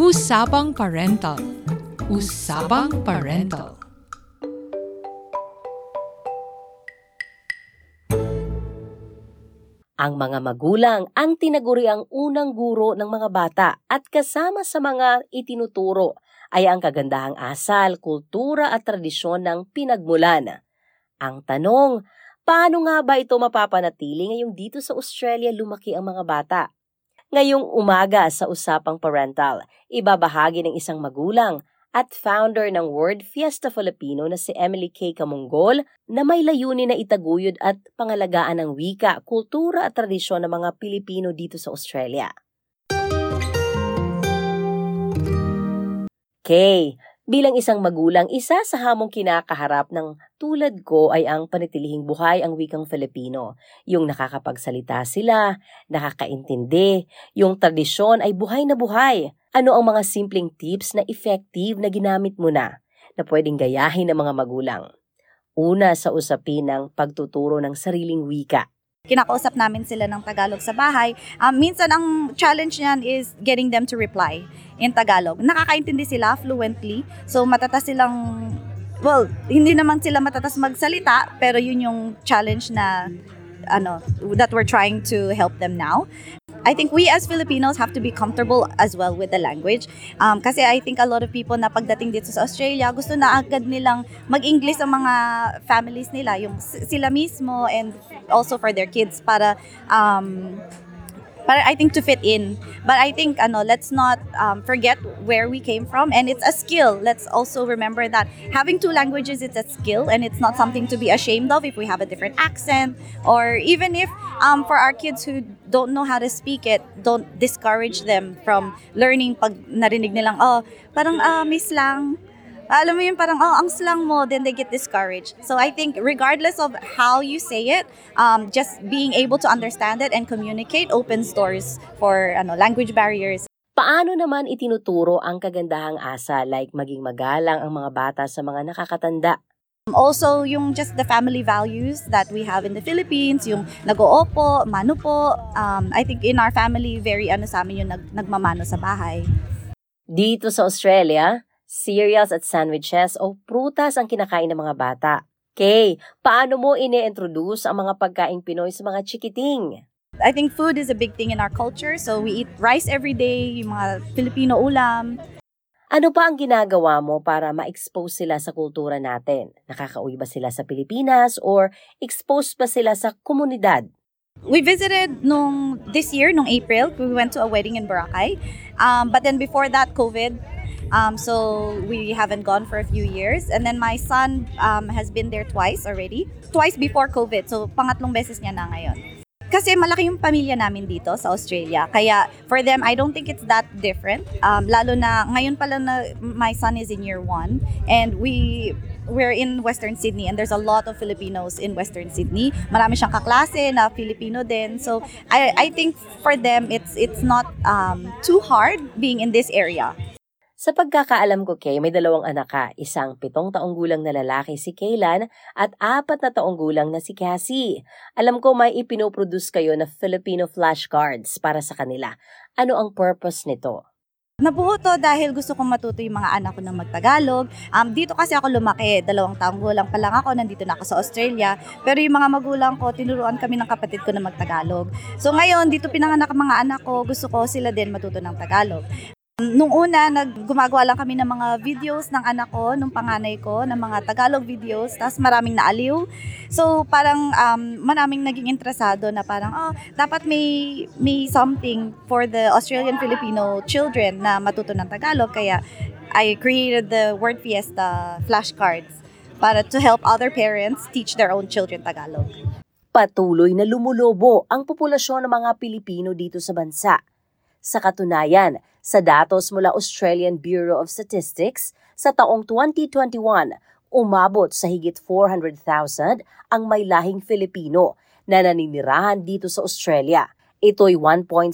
Usapang Parental. Usapang Parental. Ang mga magulang ang tinaguriang unang guro ng mga bata at kasama sa mga itinuturo ay ang kagandahang asal, kultura at tradisyon ng pinagmulan. Ang tanong, paano nga ba ito mapapanatili ngayong dito sa Australia lumaki ang mga bata? Ngayong umaga sa Usapang Parental, ibabahagi ng isang magulang at founder ng Word Fiesta Filipino na si Emily K. Kamunggol na may layunin na itaguyod at pangalagaan ng wika, kultura at tradisyon ng mga Pilipino dito sa Australia. Kay, bilang isang magulang, isa sa hamong kinakaharap ng tulad ko ay ang panitilihing buhay ang wikang Filipino. Yung nakakapagsalita sila, nakakaintindi, yung tradisyon ay buhay na buhay ano ang mga simpleng tips na effective na ginamit mo na na pwedeng gayahin ng mga magulang? Una sa usapin ng pagtuturo ng sariling wika. Kinakausap namin sila ng Tagalog sa bahay. Um, minsan ang challenge niyan is getting them to reply in Tagalog. Nakakaintindi sila fluently. So matatas silang well, hindi naman sila matatas magsalita, pero yun yung challenge na ano that we're trying to help them now. I think we as Filipinos have to be comfortable as well with the language. Um, kasi I think a lot of people na pagdating dito sa Australia, gusto na agad nilang mag-English ang mga families nila, yung sila mismo and also for their kids para um, But I think to fit in. But I think ano, let's not um, forget where we came from and it's a skill. Let's also remember that having two languages it's a skill and it's not something to be ashamed of if we have a different accent or even if um, for our kids who don't know how to speak it, don't discourage them from learning pag narinig nilang oh, parang uh, miss lang alam mo yun, parang, oh, ang slang mo, then they get discouraged. So I think regardless of how you say it, um, just being able to understand it and communicate opens doors for ano, language barriers. Paano naman itinuturo ang kagandahang asa like maging magalang ang mga bata sa mga nakakatanda? Also, yung just the family values that we have in the Philippines, yung nag-oopo, mano po. Um, I think in our family, very ano sa amin yung nag, nagmamano sa bahay. Dito sa Australia, cereals at sandwiches o prutas ang kinakain ng mga bata. Kay, paano mo ine-introduce ang mga pagkaing Pinoy sa mga chikiting? I think food is a big thing in our culture. So we eat rice every day, yung mga Filipino ulam. Ano pa ang ginagawa mo para ma-expose sila sa kultura natin? Nakakauwi ba sila sa Pilipinas or expose pa sila sa komunidad? We visited nung this year, nung April, we went to a wedding in Boracay. Um, but then before that, COVID, Um, so we haven't gone for a few years. And then my son um, has been there twice already. Twice before COVID. So pangatlong beses niya na ngayon. Kasi malaki yung pamilya namin dito sa Australia. Kaya for them, I don't think it's that different. Um, lalo na ngayon pala na my son is in year one. And we we're in Western Sydney and there's a lot of Filipinos in Western Sydney. Marami siyang kaklase na Filipino din. So I I think for them it's it's not um, too hard being in this area. Sa pagkakaalam ko, Kay, may dalawang anak ka. Isang pitong taong gulang na lalaki si Kaylan at apat na taong gulang na si Cassie. Alam ko may ipinoproduce kayo na Filipino flashcards para sa kanila. Ano ang purpose nito? Nabuo to dahil gusto kong matuto yung mga anak ko ng magtagalog. Um, dito kasi ako lumaki, dalawang taong gulang pa lang ako, nandito na ako sa Australia. Pero yung mga magulang ko, tinuruan kami ng kapatid ko na magtagalog. So ngayon, dito pinanganak ang mga anak ko, gusto ko sila din matuto ng Tagalog. Nung una, naggumagawa lang kami ng mga videos ng anak ko, nung panganay ko, ng mga Tagalog videos, tapos maraming naaliw. So, parang um, maraming naging interesado na parang, oh, dapat may, may something for the Australian Filipino children na matuto ng Tagalog. Kaya, I created the Word Fiesta flashcards para to help other parents teach their own children Tagalog. Patuloy na lumulobo ang populasyon ng mga Pilipino dito sa bansa. Sa katunayan, sa datos mula Australian Bureau of Statistics, sa taong 2021, umabot sa higit 400,000 ang may lahing Filipino na naninirahan dito sa Australia. Ito'y 1.6%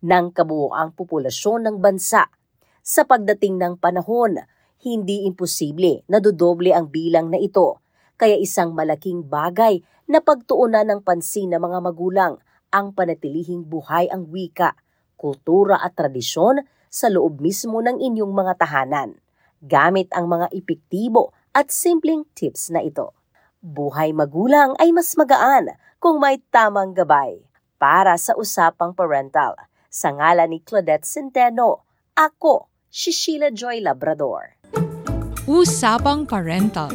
ng kabuoang populasyon ng bansa. Sa pagdating ng panahon, hindi imposible na dodoble ang bilang na ito. Kaya isang malaking bagay na pagtuunan ng pansin ng mga magulang ang panatilihing buhay ang wika, kultura at tradisyon sa loob mismo ng inyong mga tahanan gamit ang mga epektibo at simpleng tips na ito. Buhay magulang ay mas magaan kung may tamang gabay para sa usapang parental. Sa ngalan ni Claudette Centeno, ako, si Sheila Joy Labrador. Usapang Parental.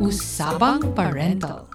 Usapang Parental.